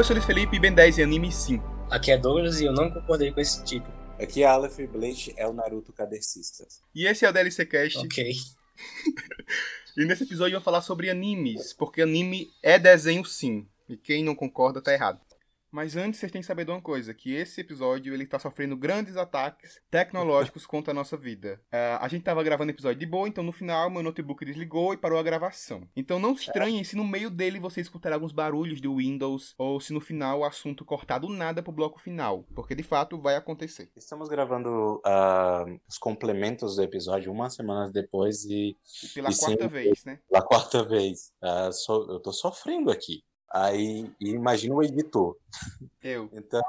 Eu sou o Luiz Felipe, Ben 10 e anime sim. Aqui é Douglas e eu não concordei com esse título. Aqui é Aleph Bleach, é o Naruto cadecista. E esse é o DLC Cast. Ok. e nesse episódio eu vou falar sobre animes, porque anime é desenho sim. E quem não concorda tá errado. Mas antes, vocês têm que saber de uma coisa, que esse episódio ele tá sofrendo grandes ataques tecnológicos contra a nossa vida. Uh, a gente tava gravando o episódio de boa, então no final meu notebook desligou e parou a gravação. Então não se estranhem se no meio dele você escutar alguns barulhos de Windows, ou se no final o assunto cortar do nada pro bloco final, porque de fato vai acontecer. Estamos gravando uh, os complementos do episódio uma semana depois e... E pela e quarta vez, né? Pela quarta vez. Uh, so, eu tô sofrendo aqui. Aí, imagina o editor. Eu. Então,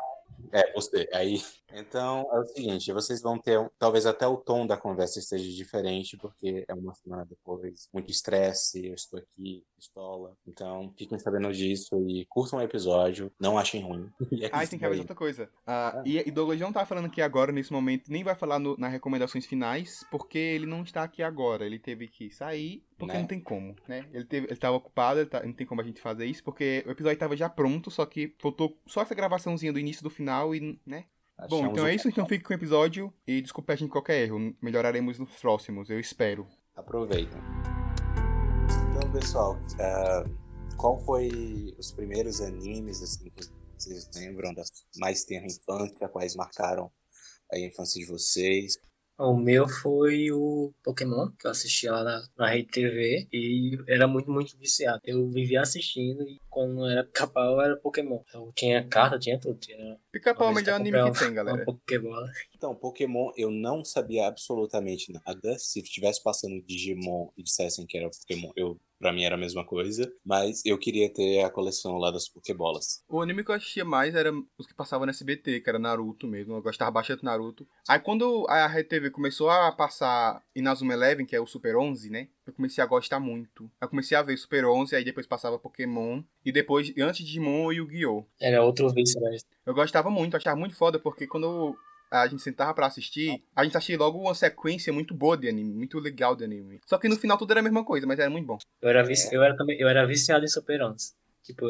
é, você. Aí, então é o seguinte, vocês vão ter, talvez até o tom da conversa esteja diferente, porque é uma semana depois, muito estresse, eu estou aqui, pistola. Então, fiquem sabendo disso e curtam o episódio, não achem ruim. É ah, tem que haver outra coisa. Uh, e, e Douglas não tá falando aqui agora, nesse momento, nem vai falar no, nas recomendações finais, porque ele não está aqui agora. Ele teve que sair, porque né? não tem como, né? Ele, teve, ele tava ocupado, ele tá, não tem como a gente fazer isso, porque o episódio tava já pronto, só que faltou só essa gravaçãozinha do início do final e, né? Bom, então é isso. Então fique com o episódio e desculpe a gente qualquer erro. Melhoraremos nos próximos, eu espero. Aproveita. Então, pessoal, uh, qual foi os primeiros animes assim que vocês lembram das mais tenra infância, quais marcaram a infância de vocês? O meu foi o Pokémon, que eu assistia lá na, na Rede TV e era muito, muito viciado. Eu vivia assistindo e quando era pica-pau era Pokémon. Eu tinha carta, tinha tudo. Tinha... Pica-pau é o melhor anime que tem, galera. Pokébola. Então, Pokémon eu não sabia absolutamente nada. Se estivesse passando Digimon e dissessem que era Pokémon, eu Pra mim era a mesma coisa, mas eu queria ter a coleção lá das Pokébolas. O anime que eu assistia mais era os que passavam no SBT, que era Naruto mesmo. Eu gostava bastante de Naruto. Aí quando a RTV começou a passar Inazuma Eleven, que é o Super 11, né? Eu comecei a gostar muito. Eu comecei a ver Super 11, aí depois passava Pokémon. E depois, antes de Digimon e Yu-Gi-Oh! Era outro vício, né? Eu gostava muito, achava muito foda, porque quando a gente sentava para assistir, a gente assistia logo uma sequência muito boa de anime, muito legal de anime. Só que no final tudo era a mesma coisa, mas era muito bom. Eu era, vici... eu era, também, eu era viciado em Super 11. Tipo,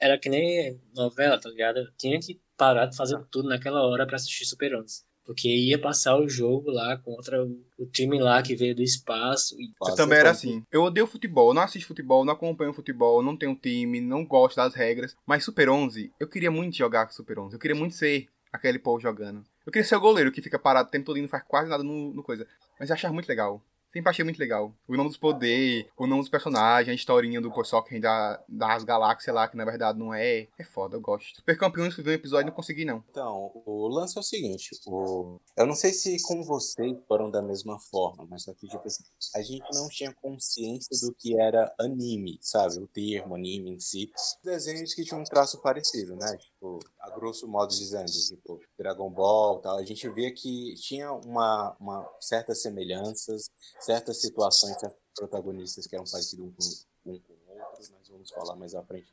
era que nem novela, tá ligado? Eu tinha que parar de fazer tudo naquela hora para assistir Super 11. Porque ia passar o jogo lá contra o time lá que veio do espaço. E... Eu também era assim. Eu odeio futebol, não assisto futebol, não acompanho futebol, não tenho time, não gosto das regras. Mas Super 11, eu queria muito jogar com Super 11. Eu queria muito ser aquele povo jogando. Eu queria ser o goleiro que fica parado o tempo todo e não faz quase nada no, no coisa. Mas eu achava muito legal. Sempre achei muito legal. O nome dos poderes, o nome dos personagens, a historinha do Poisson da, das galáxias lá, que na verdade não é. É foda, eu gosto. Super Campeões, ver um episódio não consegui, não. Então, o lance é o seguinte: o... eu não sei se com vocês foram da mesma forma, mas só que, tipo assim, a gente não tinha consciência do que era anime, sabe? O termo anime em si. Desenhos que tinham um traço parecido, né? Tipo, a grosso modo dizendo, tipo, Dragon Ball tal. A gente via que tinha uma, uma certas semelhanças certas situações, certos protagonistas que eram parecidos um com, um com outros, mas vamos falar mais à frente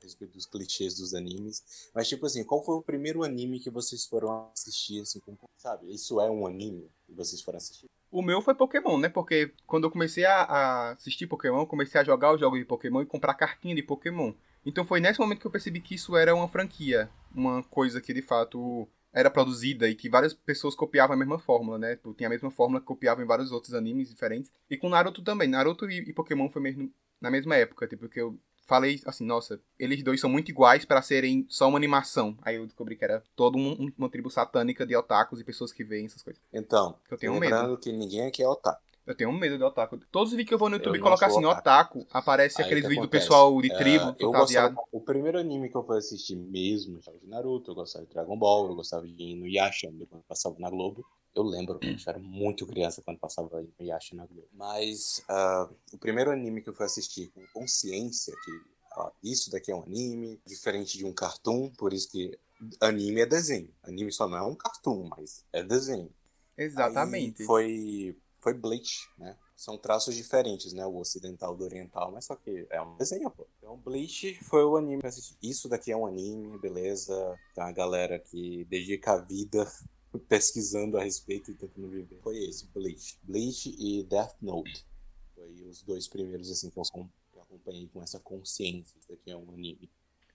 a respeito dos clichês dos animes. Mas, tipo assim, qual foi o primeiro anime que vocês foram assistir, assim, sabe? Isso é um anime que vocês foram assistir? O meu foi Pokémon, né? Porque quando eu comecei a, a assistir Pokémon, comecei a jogar os jogos de Pokémon e comprar cartinha de Pokémon. Então foi nesse momento que eu percebi que isso era uma franquia, uma coisa que de fato era produzida e que várias pessoas copiavam a mesma fórmula, né? Tipo, tinha a mesma fórmula que copiavam em vários outros animes diferentes. E com Naruto também. Naruto e, Pokémon foi mesmo na mesma época, tipo, que eu falei assim, nossa, eles dois são muito iguais para serem só uma animação. Aí eu descobri que era toda um, uma tribo satânica de otakus e pessoas que veem essas coisas. Então, eu tenho lembrando medo. que ninguém aqui é otaku. Eu tenho medo de otaku. Todos os vídeos que eu vou no YouTube e colocar assim, otaku, aparece Aí aqueles vídeos do pessoal de tribo, é, eu gostava, O primeiro anime que eu fui assistir mesmo, eu gostava de Naruto, eu gostava de Dragon Ball, eu gostava de Inuyasha, quando passava na Globo. Eu lembro, eu era muito criança quando passava Inuyasha na Globo. Mas uh, o primeiro anime que eu fui assistir com consciência que isso daqui é um anime, diferente de um cartoon, por isso que anime é desenho. Anime só não é um cartoon, mas é desenho. Exatamente. Aí foi foi Bleach, né? São traços diferentes, né? O ocidental do oriental, mas só que é um desenho, pô. Então, Bleach foi o anime. Isso daqui é um anime, beleza. Tem uma galera que dedica a vida pesquisando a respeito e tentando viver. Foi esse, Bleach. Bleach e Death Note. Foi os dois primeiros, assim, que eu acompanhei com essa consciência. Isso daqui é um anime.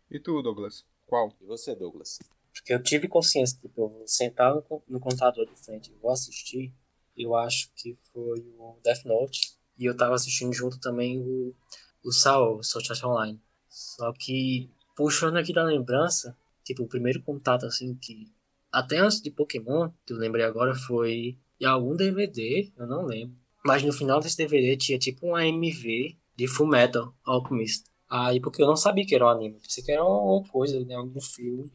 E tu, Douglas? Qual? E você, Douglas? Porque eu tive consciência que tipo, eu vou sentar no, no computador de frente e vou assistir. Eu acho que foi o Death Note. E eu tava assistindo junto também o, o Saul, Sword Art Online. Só que, puxando aqui da lembrança, tipo, o primeiro contato, assim, que... Até antes de Pokémon, que eu lembrei agora, foi em algum DVD, eu não lembro. Mas no final desse DVD tinha, tipo, um AMV de Full Metal Alchemist. Aí, porque eu não sabia que era um anime. Pensei que era uma coisa, né, algum filme.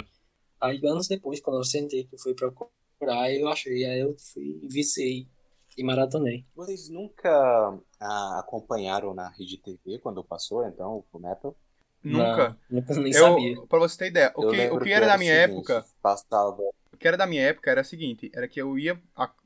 Aí, anos depois, quando eu sentei, que eu fui procurar, eu achei. Aí eu fui, vicei e maratonei. Vocês nunca ah, acompanharam na Rede TV quando passou, então, o Metal? Nunca. Não, nunca nem Eu, sabia. pra você ter ideia, o que, o que era da minha seguinte, época, Passava. o que era da minha época era o seguinte, era que eu ia,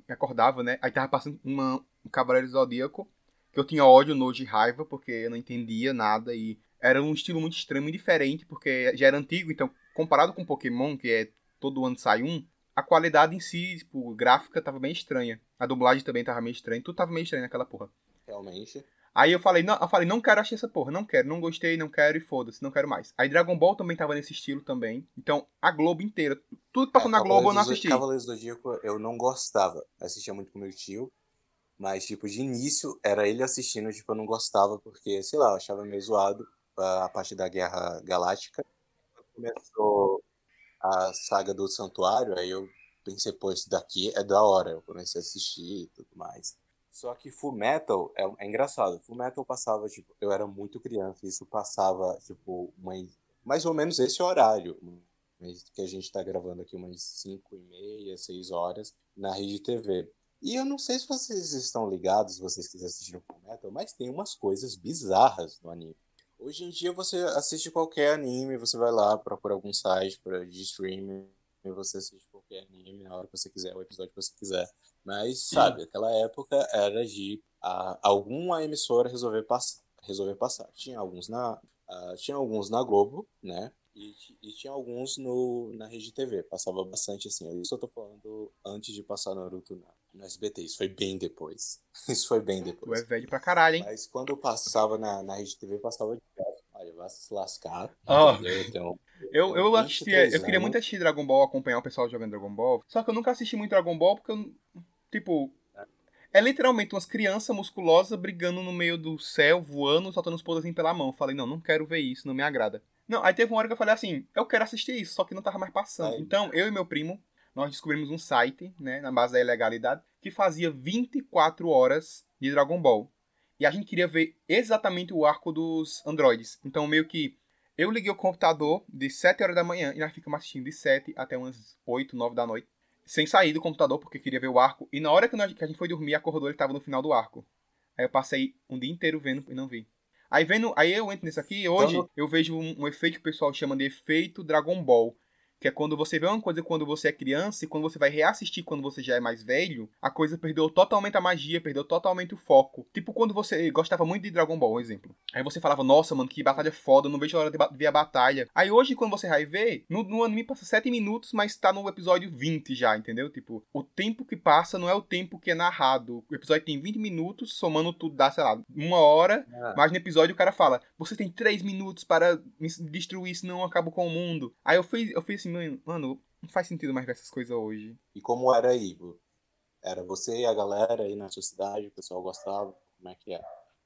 acordava, né? Aí tava passando uma, um Cavaleiro Zodíaco, que eu tinha ódio, nojo e raiva, porque eu não entendia nada e era um estilo muito estranho e diferente, porque já era antigo, então, comparado com Pokémon, que é todo ano sai um, a qualidade em si, tipo, gráfica tava bem estranha. A dublagem também tava meio estranha, tudo tava meio estranho naquela porra. Realmente. Aí eu falei, não, eu falei, não quero assistir essa porra, não quero, não gostei, não quero e foda-se, não quero mais. Aí Dragon Ball também tava nesse estilo também. Então, a Globo inteira, tudo que passou É, na Globo eu não assisti. Cavaleiros do Zodíaco eu não gostava. Assistia muito com meu tio. Mas, tipo, de início era ele assistindo, tipo, eu não gostava, porque, sei lá, eu achava meio zoado a parte da Guerra Galáctica. Começou a saga do Santuário, aí eu pensei, pô, isso daqui é da hora. Eu comecei a assistir e tudo mais. Só que Full Metal é, é engraçado. Full Metal passava, tipo, eu era muito criança, isso passava, tipo, mais, mais ou menos esse horário. Que a gente tá gravando aqui umas 5 e meia, 6 horas na Rede TV. E eu não sei se vocês estão ligados, se vocês quiserem assistir o Full Metal, mas tem umas coisas bizarras no anime. Hoje em dia você assiste qualquer anime, você vai lá, procura algum site pra, de streaming, e você assiste qualquer anime na hora que você quiser, o episódio que você quiser. Mas, sabe, aquela época era de a, alguma emissora resolver, pass resolver passar. Tinha alguns na, ah, tinha alguns na Globo, né? E, e tinha alguns no, na Rede TV. Passava bastante assim. Isso eu tô falando antes de passar Naruto na, no SBT. Isso foi bem depois. Isso foi bem Tu é depois. velho pra caralho, hein? Mas quando eu passava na, na Rede TV, passava vai se lascar. Entendeu? Então, Eu, eu 23 eu queria muito assistir Dragon Ball, acompanhar o pessoal jogando Dragon Ball. Só que eu nunca assisti muito Dragon Ball porque eu, tipo, é literalmente umas crianças musculosas brigando no meio do céu, voando, soltando os poderzinhos pela mão. Falei, não, não quero ver isso, não me agrada. Não, aí teve uma hora que eu falei assim, eu quero assistir isso, só que não tava mais passando. Aí. Então, eu e meu primo, nós descobrimos um site, né, na base da ilegalidade, que fazia 24 horas de Dragon Ball. E a gente queria ver exatamente o arco dos androides. Então, meio que eu liguei o computador de 7 horas da manhã e nós ficamos assistindo de 7 até umas 8, 9 da noite. Sem sair do computador, porque queria ver o arco. E na hora que, nós- que a gente foi dormir, acordou, ele tava no final do arco. Aí eu passei um dia inteiro vendo e não vi. Aí vendo, aí eu entro nisso aqui, hoje Então- eu vejo um, um efeito que o pessoal chama de efeito Dragon Ball. Que é quando você vê uma coisa quando você é criança e quando você vai reassistir quando você já é mais velho, a coisa perdeu totalmente a magia, perdeu totalmente o foco. Tipo quando você gostava muito de Dragon Ball, exemplo. Aí você falava, nossa, mano, que batalha foda, não vejo a hora de ver a batalha. Aí hoje, quando você vai ver, no, no anime passa 7 minutos, mas tá no episódio 20 já, entendeu? Tipo, o tempo que passa não é o tempo que é narrado. O episódio tem 20 minutos, somando tudo dá, sei lá, uma hora. Ah. Mas no episódio o cara fala, você tem 3 minutos para me destruir, senão eu acabo com o mundo. Aí eu fui, eu fui assim, mano, mano, não faz sentido mais ver essas coisas hoje. E como era aí? Era você e a galera aí na sua cidade, o pessoal gostava? Como é que é?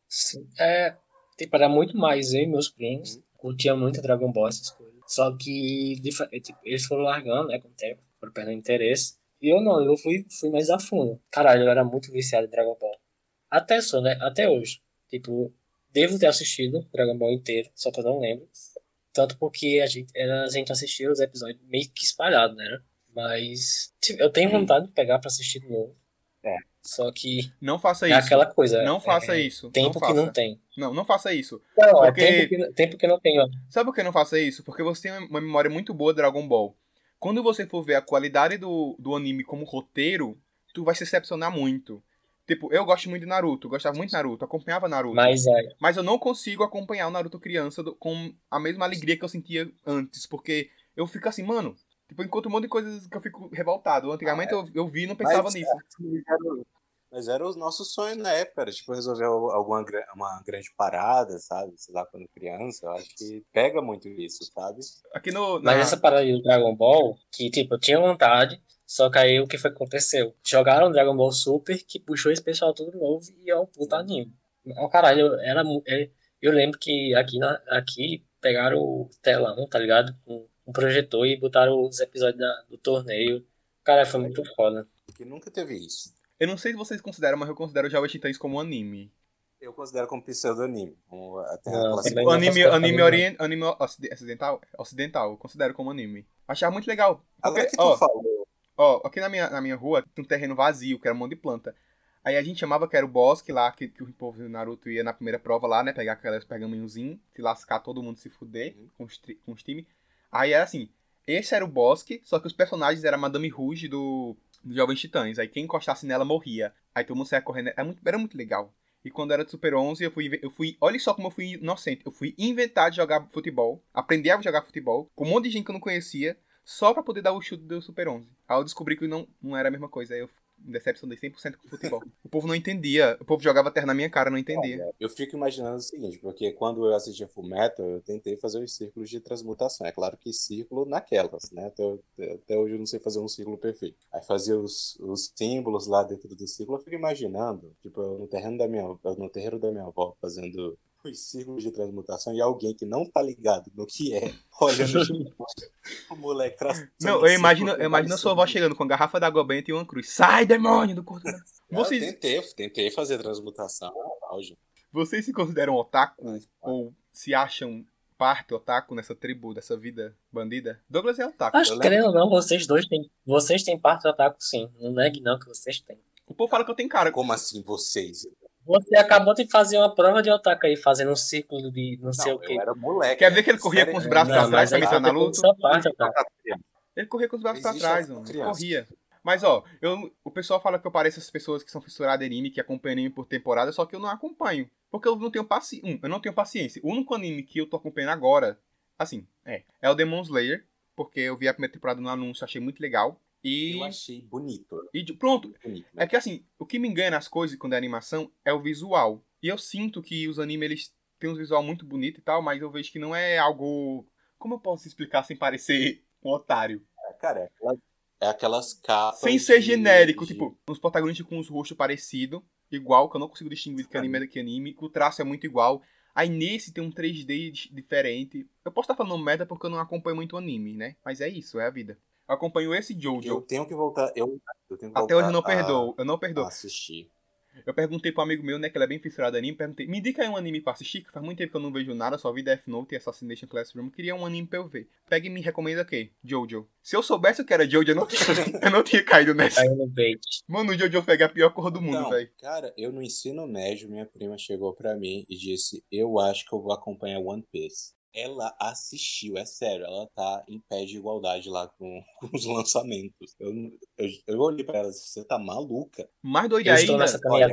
Sim, É, tipo, era muito mais eu e meus primos. Uhum. Curtia muito Dragon Ball, essas coisas. Só que difer- tipo, eles foram largando, né, com o tempo, foram perdendo interesse. E eu não, eu fui, fui mais a fundo. Caralho, eu era muito viciado em Dragon Ball. Até só, né? Até hoje. Tipo, devo ter assistido Dragon Ball inteiro, só que eu não lembro. Tanto porque a gente, era, a gente assistia os episódios meio que espalhado, né? Mas eu tenho vontade de pegar pra assistir de novo. É. Só que Não faça é isso. aquela coisa. Não é- faça é isso. Tempo não que faça. não tem. Não, não faça isso. Não, Porque- é tempo que, tempo que não tem, ó. Sabe por que não faça isso? Porque você tem uma memória muito boa de Dragon Ball. Quando você for ver a qualidade do, do anime como roteiro, tu vai se decepcionar muito. Tipo, eu gosto muito de Naruto, gostava muito de Naruto, acompanhava Naruto. Mas é, Mas eu não consigo acompanhar o Naruto criança do- com a mesma alegria que eu sentia antes, porque eu fico assim, mano, tipo, eu encontro um monte de coisas que eu fico revoltado. Antigamente eu, eu vi e não pensava Mas, nisso. Fizeram, Mas era o nosso sonho na época, era tipo resolver alguma uma grande parada, sabe? Sei lá, quando criança, eu acho que pega muito isso, sabe? Aqui no. Na... Mas essa parada do Dragon Ball, que tipo, eu tinha vontade, só que aí o que foi que aconteceu? Jogaram Dragon Ball Super, que puxou esse pessoal tudo novo e é um puta anime. Oh, caralho, era, é, eu lembro que aqui, na, aqui pegaram o telão, tá ligado? Um, um projetor e botaram os episódios da, do torneio. Cara, foi muito foda. Que nunca teve isso. Eu não sei se vocês consideram, mas eu considero Jovens Titãs como anime. Eu considero como pseudo-anime. Tipo, anime, anime, orient, anime ocidental, ocidental, eu considero como anime. Achava muito legal. Porque, Agora que tu ó, falou. Ó, aqui na minha, na minha rua tem um terreno vazio, que era um monte de planta. Aí a gente chamava que era o bosque lá, que, que o povo do Naruto ia na primeira prova lá, né? Pegar aquelas pergaminhozinhos, se lascar, todo mundo se fuder uhum. com os, com os times. Aí era assim, esse era o bosque, só que os personagens eram a Madame Rouge do, do Jovens Titãs. Aí quem encostasse nela morria. Aí todo mundo saia correndo. Era muito, era muito legal. E quando era do Super 11, eu fui, eu fui. Olha só como eu fui inocente. Eu fui inventar de jogar futebol, aprender a jogar futebol, com um monte de gente que eu não conhecia, só pra poder dar o chute do Super 11. Aí eu descobri que não, não era a mesma coisa. Aí eu decepcionei 100% com o futebol. o povo não entendia. O povo jogava terra na minha cara, não entendia. eu fico imaginando o seguinte, porque quando eu assistia Full Metal, eu tentei fazer os círculos de transmutação. É claro que círculo naquelas, né? Até, até hoje eu não sei fazer um círculo perfeito. Aí fazia os, os símbolos lá dentro do círculo, eu fico imaginando, tipo, no terreno da minha, no terreiro da minha avó, fazendo os círculos de transmutação e alguém que não tá ligado no que é, olhando o moleque Não, eu imagino, eu imagino a sua avó chegando com a garrafa d'água benta e uma cruz. Sai, demônio, do corpo. Vocês... Eu tentei, tentei fazer transmutação. Vocês se consideram otaku Mas, ou se acham parte otaku nessa tribo, dessa vida bandida? Douglas é otaku. Acho que ou não, vocês dois têm. Vocês têm parte otaku sim. Não negue não que vocês têm. O povo fala que eu tenho cara. Como assim vocês? Você acabou de fazer uma prova de otaku aí, fazendo um círculo de não, não sei o quê. Eu era moleque. Quer ver que ele corria com os braços não, pra trás pra imitar Naruto? Parte, ele corria com os braços pra trás, mano. Ele corria. Mas, ó, eu, o pessoal fala que eu pareço as pessoas que são fissuradas em anime, que acompanham anime por temporada, só que eu não acompanho. Porque eu não tenho paciência. Um, eu não tenho paciência. O único anime que eu tô acompanhando agora, assim, é, é o Demon Slayer, porque eu vi a primeira temporada no anúncio, achei muito legal. E... Eu achei bonito. E pronto. Bonito, né? É que assim, o que me engana nas coisas quando é animação é o visual. E eu sinto que os animes eles têm um visual muito bonito e tal, mas eu vejo que não é algo. Como eu posso explicar sem parecer um otário? É, cara, é aquelas, é aquelas capas. Sem ser de... genérico, tipo, uns protagonistas com os rostos parecidos, igual, que eu não consigo distinguir que anime é que anime, que o traço é muito igual. Aí nesse tem um 3D diferente. Eu posso estar falando merda porque eu não acompanho muito anime, né? Mas é isso, é a vida acompanho esse Jojo. Eu tenho que voltar. Eu, eu tenho que Até hoje eu não perdoo. Eu não perdoo. Assistir. Eu perguntei pro amigo meu, né, que ele é bem fissurado em anime, perguntei, me indica aí um anime pra assistir, que faz muito tempo que eu não vejo nada, só vi Death Note e Assassination Classroom, queria um anime pra eu ver. Pega e me recomenda o quê? Jojo. Se eu soubesse o que era Jojo, eu não, eu não tinha caído nessa. Caiu no bait. Mano, o Jojo pega a pior cor do mundo, velho. Cara, eu no ensino médio, minha prima chegou pra mim e disse, eu acho que eu vou acompanhar One Piece ela assistiu, é sério, ela tá em pé de igualdade lá com, com os lançamentos. Eu, eu, eu olhei pra ela e disse, você tá maluca? Mais doido ainda. Olha,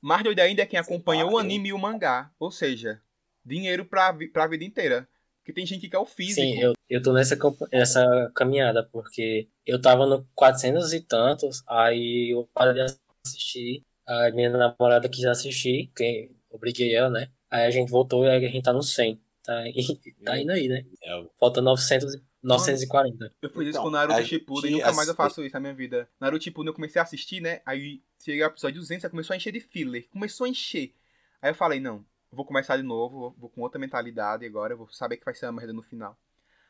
mais doido ainda é quem acompanha o anime e o mangá. Ou seja, dinheiro pra, pra vida inteira. Porque tem gente que quer o físico. Sim, eu, eu tô nessa, nessa caminhada, porque eu tava no 400 e tantos, aí eu parei de assistir. A minha namorada quis assistir, que obriguei ela, né? Aí a gente voltou e a gente tá no 100. Tá, tá indo aí, né? É. Falta 900, 940. Eu fiz isso então, com Naruto Shippuden e nunca mais eu faço isso na minha vida. Naruto Shippuden eu comecei a assistir, né? Aí cheguei ao episódio 200 começou a encher de filler. Começou a encher. Aí eu falei, não, vou começar de novo, vou com outra mentalidade agora, vou saber que vai ser uma merda no final.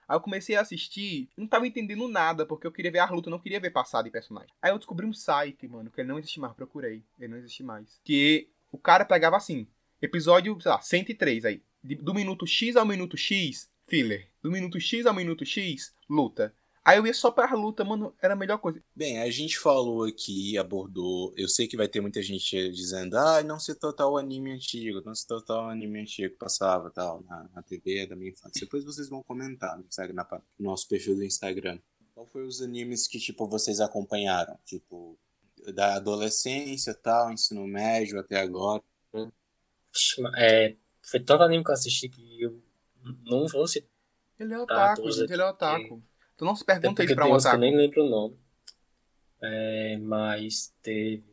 Aí eu comecei a assistir, não tava entendendo nada, porque eu queria ver a luta, não queria ver passado de personagem. Aí eu descobri um site, mano, que ele não existe mais, procurei, ele não existe mais. Que o cara pegava assim, episódio, sei lá, 103 aí do minuto X ao minuto X, filler. Do minuto X ao minuto X, luta. Aí eu ia só pra luta, mano, era a melhor coisa. Bem, a gente falou aqui, abordou. Eu sei que vai ter muita gente dizendo, ah, não se total o anime antigo, não se total o anime antigo que passava tal, na, na TV da minha infância. Depois vocês vão comentar no, Instagram, no nosso perfil do Instagram. Qual foi os animes que, tipo, vocês acompanharam? Tipo, da adolescência tal, ensino médio até agora? É, foi tanto anime que eu assisti que eu não vou se. Ele é otaku, gente, ele é otaku. Tu não se pergunta isso pra um otaku. Eu nem lembro o nome. É, mas teve.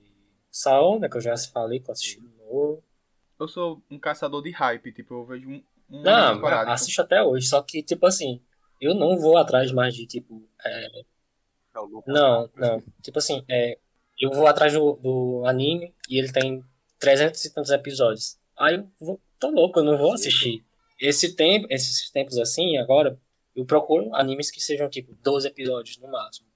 Saul, né, que eu já falei, que eu assisti de novo. Eu sou um caçador de hype, tipo, eu vejo um. um Não, assisto até hoje, só que, tipo assim, eu não vou atrás mais de, tipo, é, É o Lucas. Não, não. Tipo assim, é, eu vou atrás do, do anime e ele tem 300 e tantos episódios. Aí eu vou, tô louco, eu não vou assistir. Esse tempo, esses tempos assim, agora, eu procuro animes que sejam tipo 12 episódios no máximo.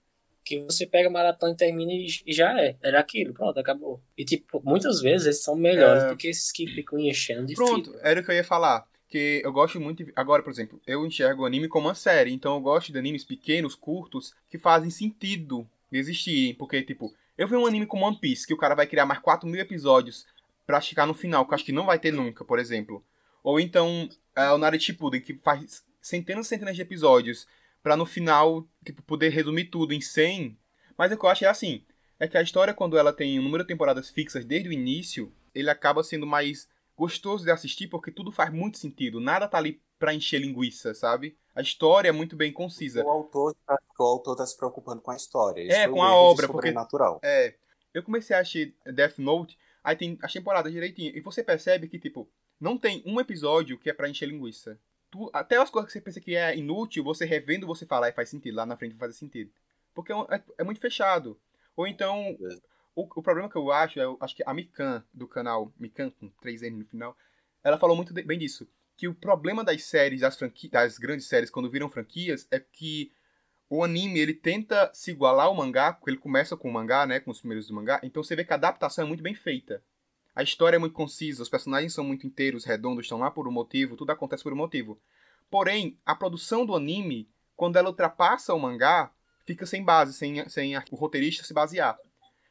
Que você pega maratona e termina e, já é. Era aquilo, pronto, acabou. E tipo, muitas vezes eles são melhores É. do que esses que ficam enchendo de Pronto, era o que eu ia falar. Que eu gosto muito. de- Agora, por exemplo, eu enxergo anime como uma série. Então eu gosto de animes pequenos, curtos, que fazem sentido de existirem. Porque, tipo, eu vi um anime como One Piece, que o cara vai criar mais 4 mil episódios pra chegar no final, que eu acho que não vai ter nunca, por exemplo. Ou então é, o Naruto que faz centenas e centenas de episódios pra no final, tipo, poder resumir tudo em 100. Mas o que eu acho é assim, é que a história, quando ela tem um número de temporadas fixas desde o início, ele acaba sendo mais gostoso de assistir porque tudo faz muito sentido. Nada tá ali pra encher linguiça, sabe? A história é muito bem concisa. O autor, tá, o autor tá se preocupando com a história. Esse É, com a obra, porque-. É, eu comecei a assistir Death Note, aí tem as temporadas direitinho, e você percebe que, tipo, não tem um episódio que é pra encher linguiça. Tu, até as coisas que você pensa que é inútil, você revendo, você fala, "Ah, faz sentido, lá na frente fazer sentido. Porque é, é- é muito fechado. Ou então, o, o problema que eu acho, é, eu acho que a Mikan, do canal Mikan, com 3N no final, ela falou muito de- bem disso. Que o problema das séries, das, franqui das grandes séries, quando viram franquias, é que o anime, ele tenta se igualar ao mangá, porque ele começa com o mangá, né, com os primeiros do mangá, então você vê que a adaptação é muito bem feita. A história é muito concisa, os personagens são muito inteiros, redondos, estão lá por um motivo, tudo acontece por um motivo. Porém, a produção do anime, quando ela ultrapassa o mangá, fica sem base, sem, sem o roteirista se basear.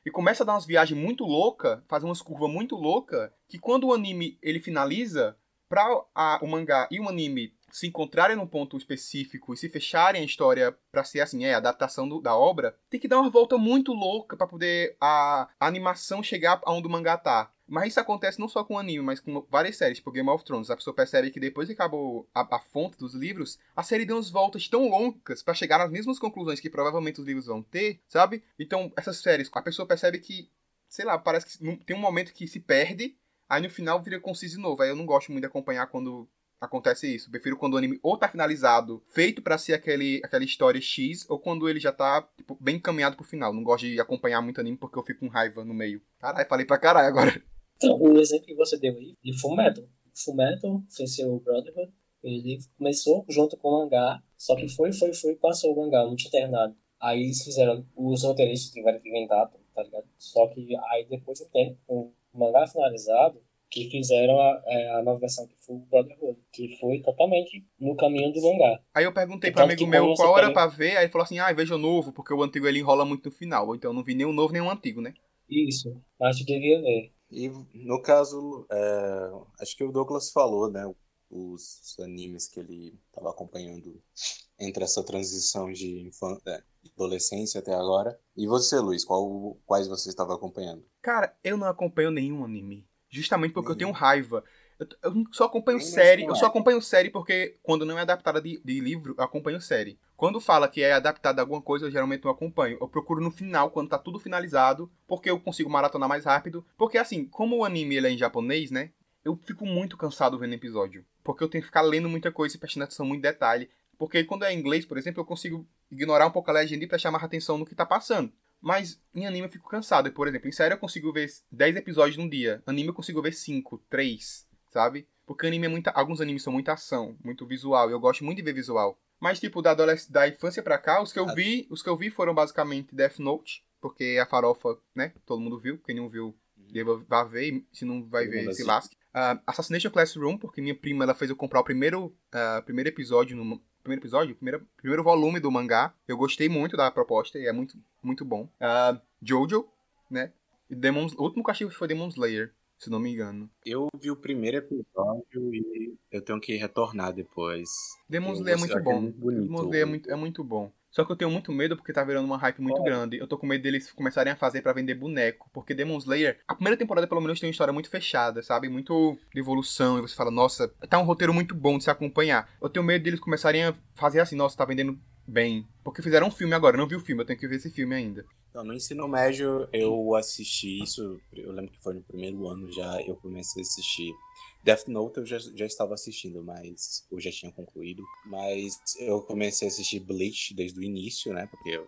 E começa a dar umas viagens muito loucas, fazer umas curvas muito loucas, que quando o anime ele finaliza, para o mangá e o anime se encontrarem num ponto específico e se fecharem a história pra ser assim, é, a adaptação do- da obra, tem que dar uma volta muito louca pra poder a, a animação chegar aonde o mangá tá. Mas isso acontece não só com anime, mas com várias séries, tipo Game of Thrones. A pessoa percebe que depois que acabou a, a fonte dos livros, a série deu umas voltas tão longas pra chegar nas mesmas conclusões que provavelmente os livros vão ter, sabe? Então, essas séries, a pessoa percebe que, sei lá, parece que tem um momento que se perde, aí no final vira conciso de novo. Aí eu não gosto muito de acompanhar quando acontece isso. Prefiro quando o anime ou tá finalizado, feito pra ser aquele, aquela história X, ou quando ele já tá tipo, bem encaminhado pro final. Não gosto de acompanhar muito anime porque eu fico com raiva no meio. Caralho, falei pra caralho agora. Então, o exemplo que você deu aí de Fullmetal. Fullmetal sem ser o Brotherhood, ele começou junto com o mangá, só que foi, foi, foi, passou o mangá, não tinha terminado. Aí eles fizeram, os roteiristas tiveram que inventar, tá ligado? Só que aí depois de um tempo, com o mangá finalizado, que fizeram a, é, a nova versão que foi o Brotherhood, que foi totalmente no caminho do mangá. Aí eu perguntei E pro tanto amigo meu qual era tem- pra ver, aí ele falou assim, ah, veja o novo, porque o antigo ele enrola muito no final. Ou então eu não vi nem o novo nem o antigo, né? Isso, mas tu devia ver. E no caso, é, acho que o Douglas falou, né? Os animes que ele estava acompanhando entre essa transição de infan- é, adolescência até agora. E você, Luiz, qual, quais você estava acompanhando? Cara, eu não acompanho nenhum anime. Justamente porque eu tenho raiva. Eu, eu só acompanho Nem série. Eu só acompanho série porque quando não é adaptada de, de livro, eu acompanho série. Quando fala que é adaptada a alguma coisa, eu geralmente não acompanho. Eu procuro no final, quando tá tudo finalizado, porque eu consigo maratonar mais rápido. Porque assim, como o anime ele é em japonês, né? Eu fico muito cansado vendo episódio. Porque eu tenho que ficar lendo muita coisa e prestando atenção muito em detalhe. Porque quando é em inglês, por exemplo, eu consigo ignorar um pouco a legenda e prestar mais atenção no que tá passando. Mas em anime eu fico cansado. Por exemplo, em série eu consigo ver 10 episódios num dia. Anime eu consigo ver 5, 3, sabe? Porque anime é muita. Alguns animes são muita ação, muito visual. E eu gosto muito de ver visual. Mas, tipo, da, adolesc- da infância pra cá, os que eu vi, os que eu vi foram basicamente Death Note, porque é a farofa, né? Todo mundo viu. Quem não viu, deva vá ver. Se não vai Todo ver, se lasque. Ah, Assassination Classroom, porque minha prima ela fez eu comprar o primeiro, ah, primeiro episódio no primeiro episódio, primeiro, primeiro volume do mangá. Eu gostei muito da proposta e é muito, muito bom. Ah, Jojo, né? Demon, o último que eu achei foi Demon Slayer, se não me engano. Eu vi o primeiro episódio e eu tenho que retornar depois. Demon Slayer é muito achei bom. muito bonito. Demon Slayer é muito, é muito bom. Só que eu tenho muito medo porque tá virando uma hype muito grande. Eu tô com medo deles começarem a fazer pra vender boneco. Porque Demon Slayer, a primeira temporada pelo menos tem uma história muito fechada, sabe? Muito de evolução. E você fala, nossa, tá um roteiro muito bom de se acompanhar. Eu tenho medo deles começarem a fazer assim, nossa, tá vendendo bem. Porque fizeram um filme agora, eu não vi o filme, eu tenho que ver esse filme ainda. Então, no ensino médio, eu assisti isso, eu lembro que foi no primeiro ano já, eu comecei a assistir. Death Note eu já, já estava assistindo, mas eu já tinha concluído. Mas eu comecei a assistir Bleach desde o início, né? Porque eu,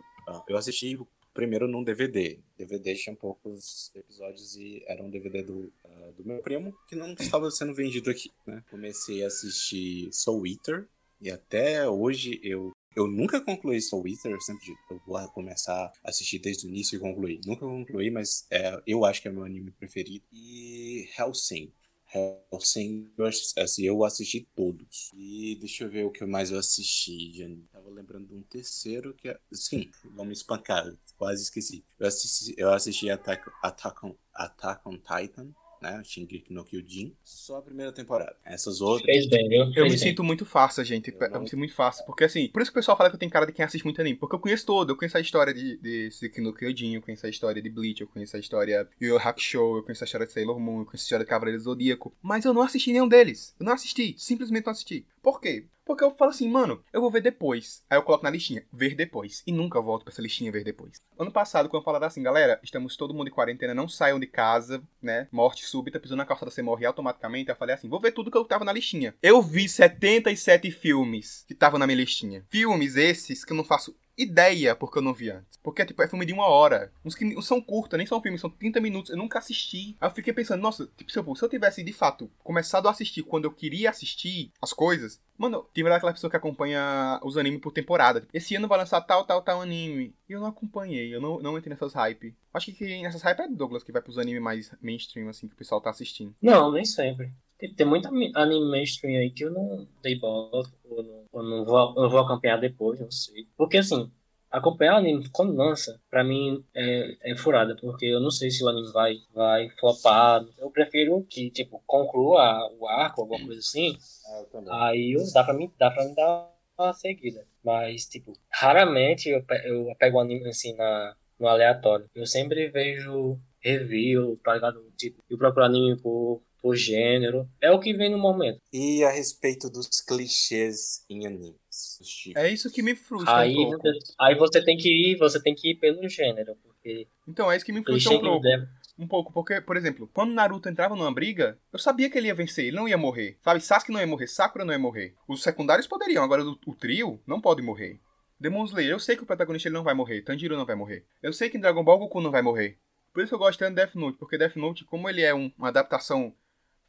eu assisti primeiro num DVD. DVD tinha poucos episódios e era um DVD do, uh, do meu primo que não estava sendo vendido aqui, né? Comecei a assistir Soul Eater e até hoje eu eu nunca concluí Soul Eater, eu sempre digo, eu vou começar a assistir desde o início e concluir. Nunca concluí, mas é, eu acho que é meu anime preferido. E Hellsing. Hellsing, eu, assim, eu assisti todos. E deixa eu ver o que mais eu assisti, Jane. Tava lembrando de um terceiro que é. Sim, vamos espancar, quase esqueci. Eu assisti, eu assisti Attack, Attack, on, Attack on Titan né? Shingeki no Kyojin, só a primeira temporada. Essas outras. Fez bem, viu? Eu Fez me bem. sinto muito fácil, gente. Eu, não- me sinto muito fácil. Porque assim, por isso que o pessoal fala que eu tenho cara de quem assiste muito anime. Porque eu conheço todo. Eu conheço a história de, de Shingeki no Kyojin, eu conheço a história de Bleach, eu conheço a história de Yu Yu Hakusho, eu conheço a história de Sailor Moon, eu conheço a história de Cavaleiro do Zodíaco. Mas eu não assisti nenhum deles. Eu não assisti. Simplesmente não assisti. Por quê? Porque eu falo assim, mano, eu vou ver depois. Aí eu coloco na listinha, ver depois. E nunca volto pra essa listinha ver depois. Ano passado, quando eu falava assim, galera, estamos todo mundo em quarentena, não saiam de casa, né? Morte súbita, pisou na calçada, você morre automaticamente. Aí eu falei assim, vou ver tudo que eu tava na listinha. Eu vi 77 filmes que estavam na minha listinha. Filmes esses que eu não faço ideia porque eu não vi antes. Porque, tipo, é filme de uma hora. Uns que são curtos, nem são filmes, são 30 minutos. Eu nunca assisti. Aí eu fiquei pensando, nossa, tipo, se eu, se eu tivesse, de fato, começado a assistir quando eu queria assistir as coisas... Mano, tive aquela pessoa que acompanha os animes por temporada. Esse ano vai lançar tal, tal, tal anime. E eu não acompanhei, eu não, não entrei nessas hype. Acho que nessas hype é Douglas, que vai pros animes mais mainstream, assim, que o pessoal tá assistindo. Não, nem sempre. Tem, tem muito anime mainstream aí que eu não dei bola, ou não, ou não vou, eu vou acompanhar depois, não sei. Porque assim, acompanhar o anime quando lança, pra mim é, é furada, porque eu não sei se o anime vai, vai flopar. Eu prefiro que, tipo, conclua o arco, alguma coisa assim. Ah, eu. Aí eu, dá, pra mim, dá pra mim dar uma seguida. Mas, tipo, raramente eu, eu pego o anime assim na, no aleatório. Eu sempre vejo review, tá ligado? Tipo, eu procuro anime por, por gênero. É o que vem no momento. E a respeito dos clichês em tipos. É isso que me frustra Aí, um pouco. você- aí você tem que ir, você tem que ir pelo gênero. Porque Então, é isso que me frustra um pouco. deve. Um pouco, porque, por exemplo, quando Naruto entrava numa briga, eu sabia que ele ia vencer, ele não ia morrer. Sabe, Sasuke não ia morrer, Sakura não ia morrer. Os secundários poderiam, agora o, o trio não pode morrer. Demon Slayer, eu sei que o protagonista ele não vai morrer, Tanjiro não vai morrer. Eu sei que em Dragon Ball Goku não vai morrer. Por isso que eu gosto tanto de Death Note, porque Death Note, como ele é um- uma adaptação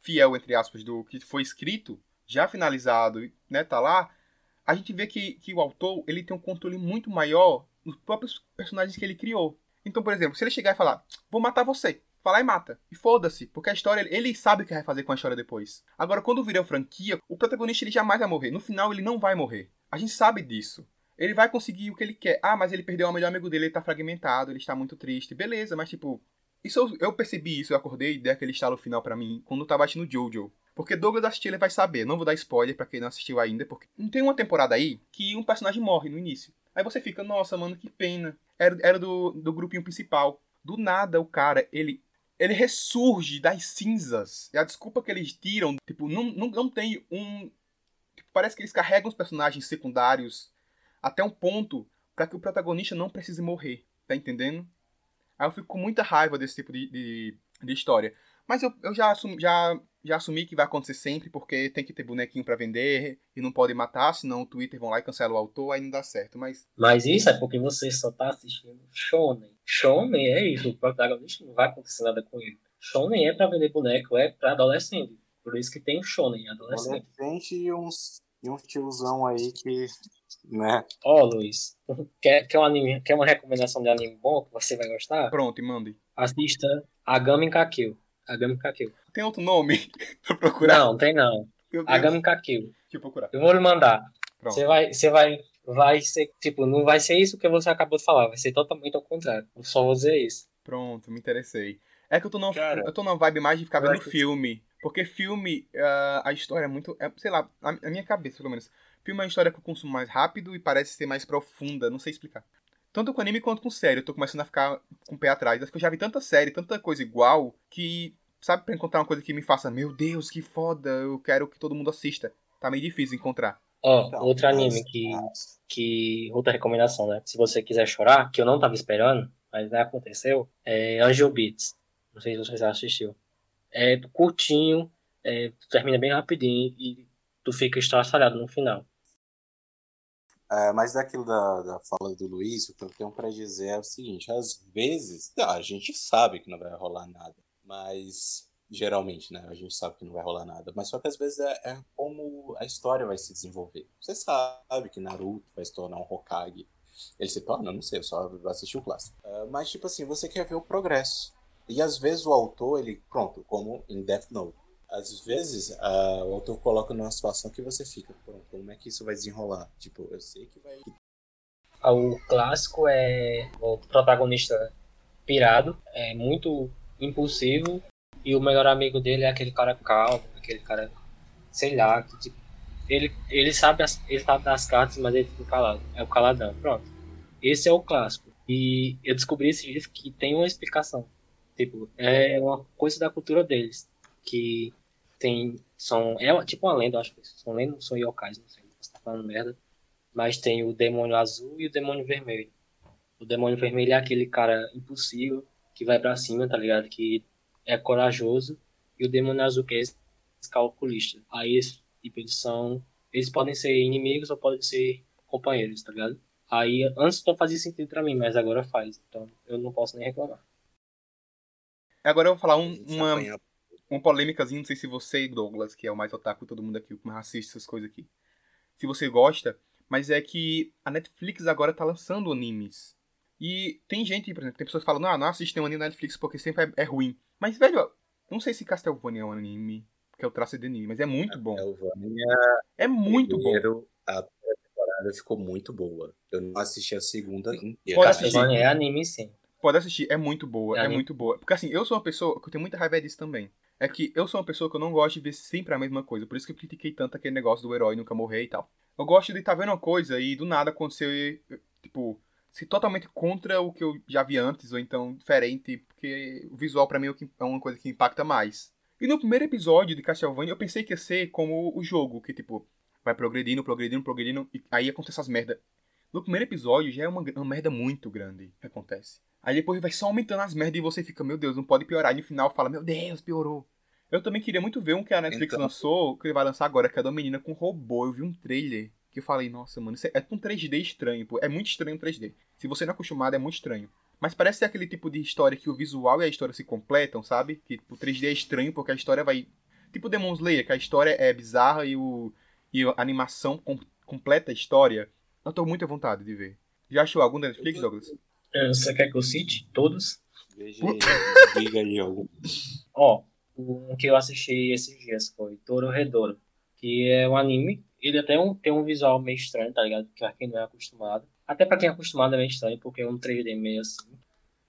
fiel, entre aspas, do que foi escrito, já finalizado, né, tá lá, a gente vê que, que o autor, ele tem um controle muito maior nos próprios personagens que ele criou. Então, por exemplo, se ele chegar e falar, vou matar você. Lá e mata. E foda-se, porque a história, ele sabe o que vai fazer com a história depois. Agora, quando vira franquia, o protagonista ele jamais vai morrer. No final, ele não vai morrer. A gente sabe disso. Ele vai conseguir o que ele quer. Ah, mas ele perdeu o melhor amigo dele, ele tá fragmentado, ele está muito triste. Beleza, mas tipo. Isso eu, eu percebi isso, eu acordei e dei aquele estalo final pra mim quando eu tava assistindo Jojo. Porque Douglas assistir, ele vai saber. Não vou dar spoiler pra quem não assistiu ainda, porque não tem uma temporada aí que um personagem morre no início. Aí você fica, nossa, mano, que pena. Era, era do, do grupinho principal. Do nada, o cara, ele ele ressurge das cinzas. E a desculpa que eles tiram, tipo, não, não, não tem um. tipo, parece que eles carregam os personagens secundários até um ponto para que o protagonista não precise morrer. Tá entendendo? Aí eu fico com muita raiva desse tipo de, de, de história. Mas eu, eu já, assumi, já, já assumi que vai acontecer sempre, porque tem que ter bonequinho para vender e não pode matar, senão o Twitter vão lá e cancela o autor, aí não dá certo. Mas Mas isso é porque você só tá assistindo Shonen. Shonen é isso, o protagonista não vai acontecer nada com ele. Shonen é pra vender boneco, é pra adolescente. Por isso que tem o Shonen, adolescente. Adolescente e uns, e uns tiozão aí que, né? Ó, Luiz, quer, quer, um anime, quer uma recomendação de anime bom que você vai gostar? pronto, e mande. Assista Agami Kakeu. Agami Kakeu. Tem outro nome pra procurar? Não, tem não. Agami Kakeu. Deixa eu procurar. Eu vou lhe mandar. Pronto. Você vai, você vai, vai ser, tipo, não vai ser isso que você acabou de falar, vai ser totalmente ao contrário. Eu só vou dizer isso. Pronto, me interessei. É que eu tô numa, Cara, eu tô numa vibe mais de ficar vendo filme. Porque filme, ah, a história é muito. É, sei lá, na na minha cabeça, pelo menos. Filme é uma história que eu consumo mais rápido e parece ser mais profunda, não sei explicar. Tanto com anime quanto com série. Eu tô começando a ficar com o pé atrás. Acho que eu já vi tanta série, tanta coisa igual, que, sabe, pra encontrar uma coisa que me faça, meu Deus, que foda, eu quero que todo mundo assista. Tá meio difícil encontrar. Ó, Então, outro anime que, que. Outra recomendação, né? Se você quiser chorar, que eu não tava esperando, mas né, aconteceu, é Angel Beats. Não sei se você já assistiu. É curtinho, é, termina bem rapidinho e tu fica estraçalhado no final. É, mas daquilo da, da fala do Luiz, o que eu tenho pra dizer é o seguinte: às vezes, tá, a gente sabe que não vai rolar nada, mas geralmente, né? A gente sabe que não vai rolar nada, mas só que às vezes é, é como a história vai se desenvolver. Você sabe que Naruto vai se tornar um Hokage. Ele se torna? Não sei, eu só assisti o clássico. É, mas, tipo assim, você quer ver o progresso. E às vezes o autor, ele, pronto, como em Death Note. Às vezes ah, o autor coloca numa situação que você fica, pronto, como é que isso vai desenrolar? Tipo, eu sei que vai. Ah, O clássico é o protagonista pirado, é muito impulsivo, e o melhor amigo dele é aquele cara calmo, aquele cara, sei lá, que tipo, ele, ele, sabe as, ele sabe das cartas, mas ele fica calado. É o caladão, pronto. Esse é o clássico. E eu descobri esse livro que tem uma explicação. Tipo, é uma coisa da cultura deles. Que tem. São. É tipo uma lenda, acho que são lendas, são yokais, não sei, tá falando merda. Mas tem o demônio azul e o demônio vermelho. O demônio vermelho é aquele cara impulsivo que vai pra cima, tá ligado? Que é corajoso. E o demônio azul que é esse calculista. Aí eles, tipo, eles são. Eles podem ser inimigos ou podem ser companheiros, tá ligado? Aí antes não fazia sentido pra mim, mas agora faz. Então eu não posso nem reclamar. Agora eu vou falar a um- uma, uma polêmicazinha, não sei se você, Douglas, que é o mais otaku de todo mundo aqui, o que mais assiste essas coisas aqui, se você gosta, mas é que a Netflix agora tá lançando animes. E tem gente, por exemplo, tem pessoas que falam, não, não assiste nenhum anime na Netflix porque sempre é, é ruim. Mas, velho, eu não sei se Castlevania é um anime, porque eu traço de anime, mas é muito bom. É muito bom. primeiro, a primeira temporada ficou muito boa. Eu não assisti a segunda inteira. Castlevania é anime sim. Pode assistir, é muito boa, É é muito boa. Porque assim, eu sou uma pessoa que eu tenho muita raiva disso também. É que eu sou uma pessoa que eu não gosto de ver sempre a mesma coisa. Por isso que eu critiquei tanto aquele negócio do herói nunca morrer e tal. Eu gosto de estar vendo uma coisa e do nada acontecer, tipo, ser totalmente contra o que eu já vi antes, ou então diferente, porque o visual pra mim é é uma coisa que impacta mais. E no primeiro episódio de Castlevania eu pensei que ia ser como o jogo, que tipo, vai progredindo, progredindo, progredindo, e aí acontece essas merda. No primeiro episódio já é uma, uma merda muito grande que acontece. Aí depois vai só aumentando as merdas e você fica, meu Deus, não pode piorar. E no final fala, meu Deus, piorou. Eu também queria muito ver um que a Netflix Então- lançou, que ele vai lançar agora, que é da menina com robô. Eu vi um trailer que eu falei, nossa, mano, isso é, é um 3D estranho, pô. É muito estranho o 3D. Se você não é acostumado, é muito estranho. Mas parece ser aquele tipo de história que o visual e a história se completam, sabe? Que tipo, o 3D é estranho porque a história vai. Tipo Demon Slayer, que a história é bizarra e, o, e a animação com- completa a história. Eu tô muito à vontade de ver. Já achou algum da Netflix, Douglas? Eh, Você quer que eu cite todos? Veja aí, diga aí algum. Ó, um que eu assisti esses dias foi Dororedoro, que é um anime. Ele até um- tem um visual meio estranho, tá ligado? Pra quem não é acostumado. Até pra quem é acostumado é meio estranho, porque é um 3D meio assim.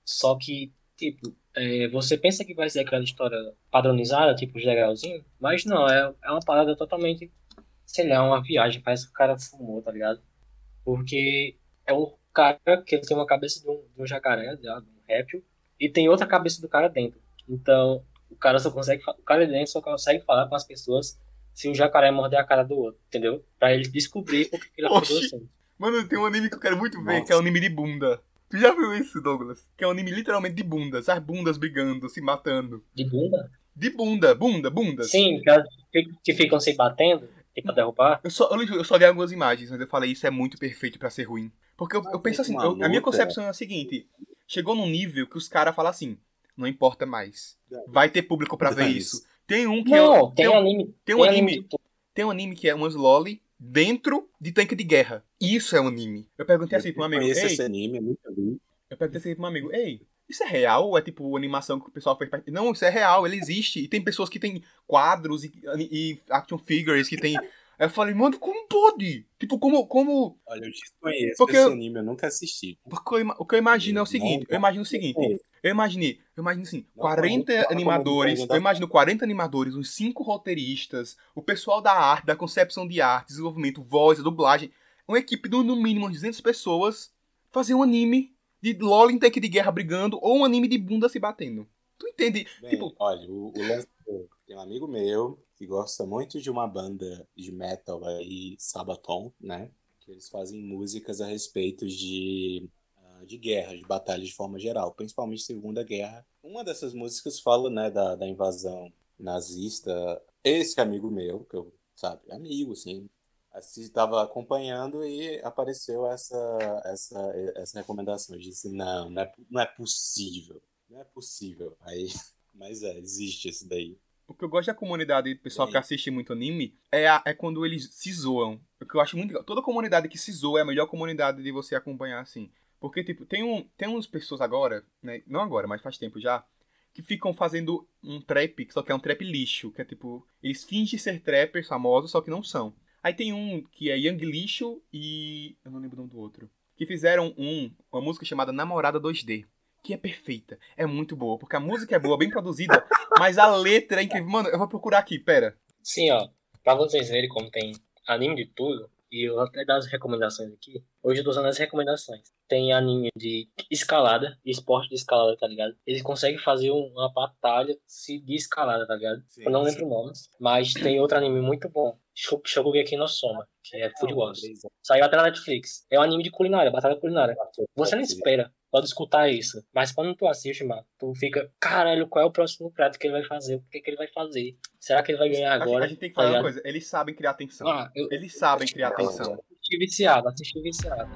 Só que, tipo, é, você pensa que vai ser aquela história padronizada, tipo, legalzinho, mas não, é, é uma parada totalmente, sei lá, uma viagem. Parece que o cara fumou, tá ligado? Porque é um cara que ele tem uma cabeça de um, de um jacaré, de um réptil, e tem outra cabeça do cara dentro. Então, o cara só consegue, o cara de dentro só consegue falar com as pessoas se o jacaré morder a cara do outro, entendeu? Pra ele descobrir por que ele acordou assim. Mano, tem um anime que eu quero muito ver, Nossa. que é um anime de bunda. Tu já viu isso, Douglas? Que é um anime literalmente de bundas. As bundas brigando, se matando. De bunda? De bunda, bunda, bundas. Sim, que fi- que ficam se batendo, pra derrubar. Eu só, eu, eu só vi algumas imagens, mas eu falei, isso é muito perfeito pra ser ruim. Porque eu, eu penso assim, Uma eu- a minha luta. concepção é a seguinte: chegou num nível que os caras falam assim, não importa mais. Vai ter público pra ver isso. Tem um que é. Não, tem, tem um, anime. tem um anime. Tem um anime que é umas loli dentro de tanque de guerra. Isso é um anime. Eu perguntei assim pra um amigo, esse anime, nunca vi. eu perguntei assim pra um amigo, ei, isso é real ou é tipo animação que o pessoal fez pra... Não, isso é real, ele existe. E tem pessoas que tem quadros e, e action figures que tem. Aí eu falei, mano, como pode? Tipo, como. como... Olha, eu desconheço Porque esse anime, eu nunca assisti. Porque eu o que eu imagino é o seguinte, eu imagino o seguinte, eu imaginei, eu imagino assim, Não, 40 não, não, animadores, eu imagino 40 animadores, uns 5 roteiristas, o pessoal da arte, da concepção de arte, desenvolvimento, voz, dublagem, uma equipe de no mínimo umas 200 pessoas fazer um anime de LOL em tanque de guerra brigando ou um anime de bunda se batendo. Tu entende? Bem, Tipo- olha, o, o lance- tem um amigo meu que gosta muito de uma banda de metal aí, Sabaton, né? Que eles fazem músicas a respeito de, uh, de guerra, de batalha de forma geral, principalmente Segunda Guerra. Uma dessas músicas fala, né, da, da invasão nazista. Esse amigo meu, que eu, sabe, amigo, assim, estava acompanhando e apareceu essa, essa, essa recomendação. Eu disse, não, não é, não é possível. Não é possível. Aí, mas é, existe esse daí. O que eu gosto da comunidade do pessoal que assiste muito anime é, a, é quando eles se zoam. O que eu acho muito legal. Toda comunidade que se zoa é a melhor comunidade de você acompanhar, assim. Porque, tipo, tem, um, tem umas pessoas agora, né? Não agora, mas faz tempo já, que ficam fazendo um trap, só que é um trap lixo. Que é tipo, eles fingem ser trappers famosos, só que não são. Aí tem um que é Young Lixo e. Eu não lembro o nome do outro. Que fizeram um, uma música chamada Namorada 2D que é perfeita. É muito boa, porque a música é boa, bem produzida, mas a letra é incrível. Mano, eu vou procurar aqui, pera. Sim, ó. Pra vocês verem como tem anime de tudo, e eu vou até dar as recomendações aqui. Hoje eu tô usando as recomendações. Tem anime de escalada, de esporte de escalada, tá ligado? Eles conseguem fazer uma batalha de escalada, tá ligado? Sim, eu não lembro o nome. Mas tem outro anime muito bom. Shokugeki no Soma, que é Food Wars. Saiu até na Netflix. É um anime de culinária, batalha culinária. Você não espera pode escutar isso. Mas quando tu assiste, mano, tu fica, caralho, qual é o próximo prato que ele vai fazer? O que, que ele vai fazer? Será que ele vai ganhar agora? A gente tem que falar tá uma coisa, eles sabem criar atenção. Ah, eu, eles sabem criar atenção. Assisti viciado, assisti viciado.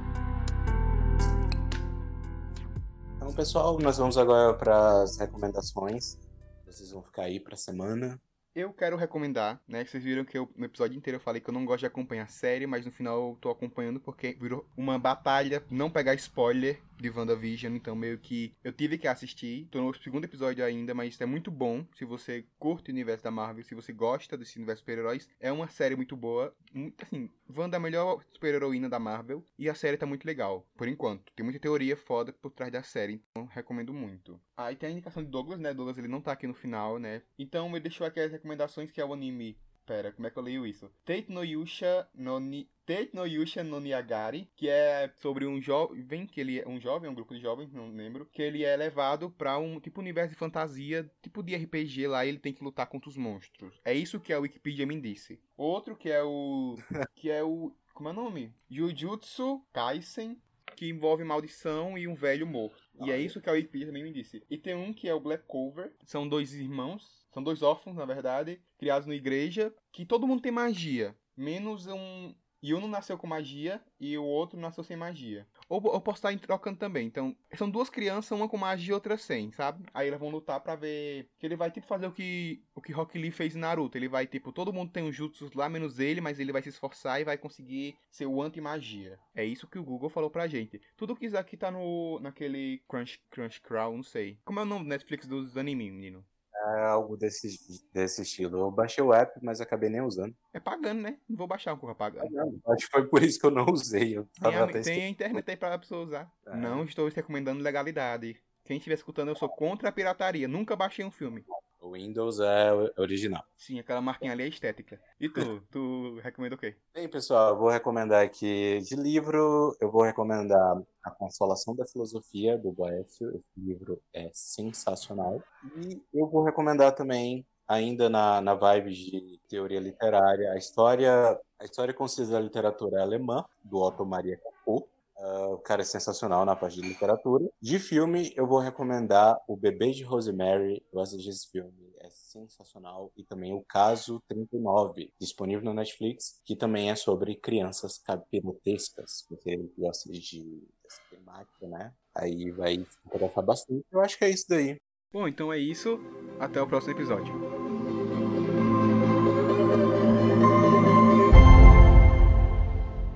Então, pessoal, nós vamos agora para as recomendações. Vocês vão ficar aí para a semana. Eu quero recomendar, né? Vocês viram que eu, no episódio inteiro eu falei que eu não gosto de acompanhar a série, mas no final eu tô acompanhando porque virou uma batalha não pegar spoiler de WandaVision, então meio que eu tive que assistir. Tô no segundo episódio ainda, mas é muito bom. Se você curte o universo da Marvel, se você gosta desse universo de super-heróis, é uma série muito boa. Muito, assim, Wanda é a melhor super-heroína da Marvel e a série tá muito legal, por enquanto. Tem muita teoria foda por trás da série, então recomendo muito. Aí ah, tem a indicação de Douglas, né? Douglas ele não tá aqui no final, né? Então me deixou aqui as recomendações que é o anime Pera, como é que eu leio isso? Tate no Yusha no, Ni... Tate no Yusha no Niagari, que é sobre um jovem, que ele é um jovem, um grupo de jovens, não lembro, que ele é levado para um tipo universo de fantasia, tipo de RPG lá, e ele tem que lutar contra os monstros. É isso que a Wikipedia me disse. Outro que é o que é o como é o nome? Jujutsu Kaisen, que envolve maldição e um velho morto. E é isso que a Wikipedia também me disse. E tem um que é o Black Cover, são dois irmãos são dois órfãos, na verdade, criados na igreja, que todo mundo tem magia, menos um. E um nasceu com magia e o outro nasceu sem magia. Ou eu posso estar trocando também. Então, são duas crianças, uma com magia e outra sem, sabe? Aí eles vão lutar pra ver. Que ele vai, tipo, fazer o que o que Rock Lee fez em Naruto. Ele vai, tipo, todo mundo tem os jutsus lá, menos ele, mas ele vai se esforçar e vai conseguir ser o anti-magia. É isso que o Google falou pra gente. Tudo que isso aqui tá no. naquele Crunch, Crunch Crown, não sei. Como é o nome do Netflix dos anime, menino? É algo desse, desse estilo. Eu baixei o app, mas acabei nem usando. É pagando, né? Não vou baixar o corra pagando. Acho que foi por isso que eu não usei. Eu tem, a, tem a internet aí pra pessoa usar. É. Não estou recomendando legalidade. Quem estiver escutando, eu sou contra a pirataria. Nunca baixei um filme. O Windows é original. Sim, aquela marquinha ali é estética. E tu? tu recomenda o quê? Bem, pessoal, eu vou recomendar aqui de livro, eu vou recomendar A Consolação da Filosofia, do Boécio. Esse livro é sensacional. E eu vou recomendar também, ainda na, na vibe de teoria literária, a história, a história concisa da literatura alemã, do Otto Maria Capô. Uh, o cara é sensacional na parte de literatura. De filme, eu vou recomendar O Bebê de Rosemary. Eu assisti esse filme, é sensacional. E também O Caso 39, disponível na Netflix, que também é sobre crianças capirotescas. Você gosta de dessa temática, né? Aí vai interessar bastante. Eu acho que é isso daí. Bom, então é isso. Até o próximo episódio.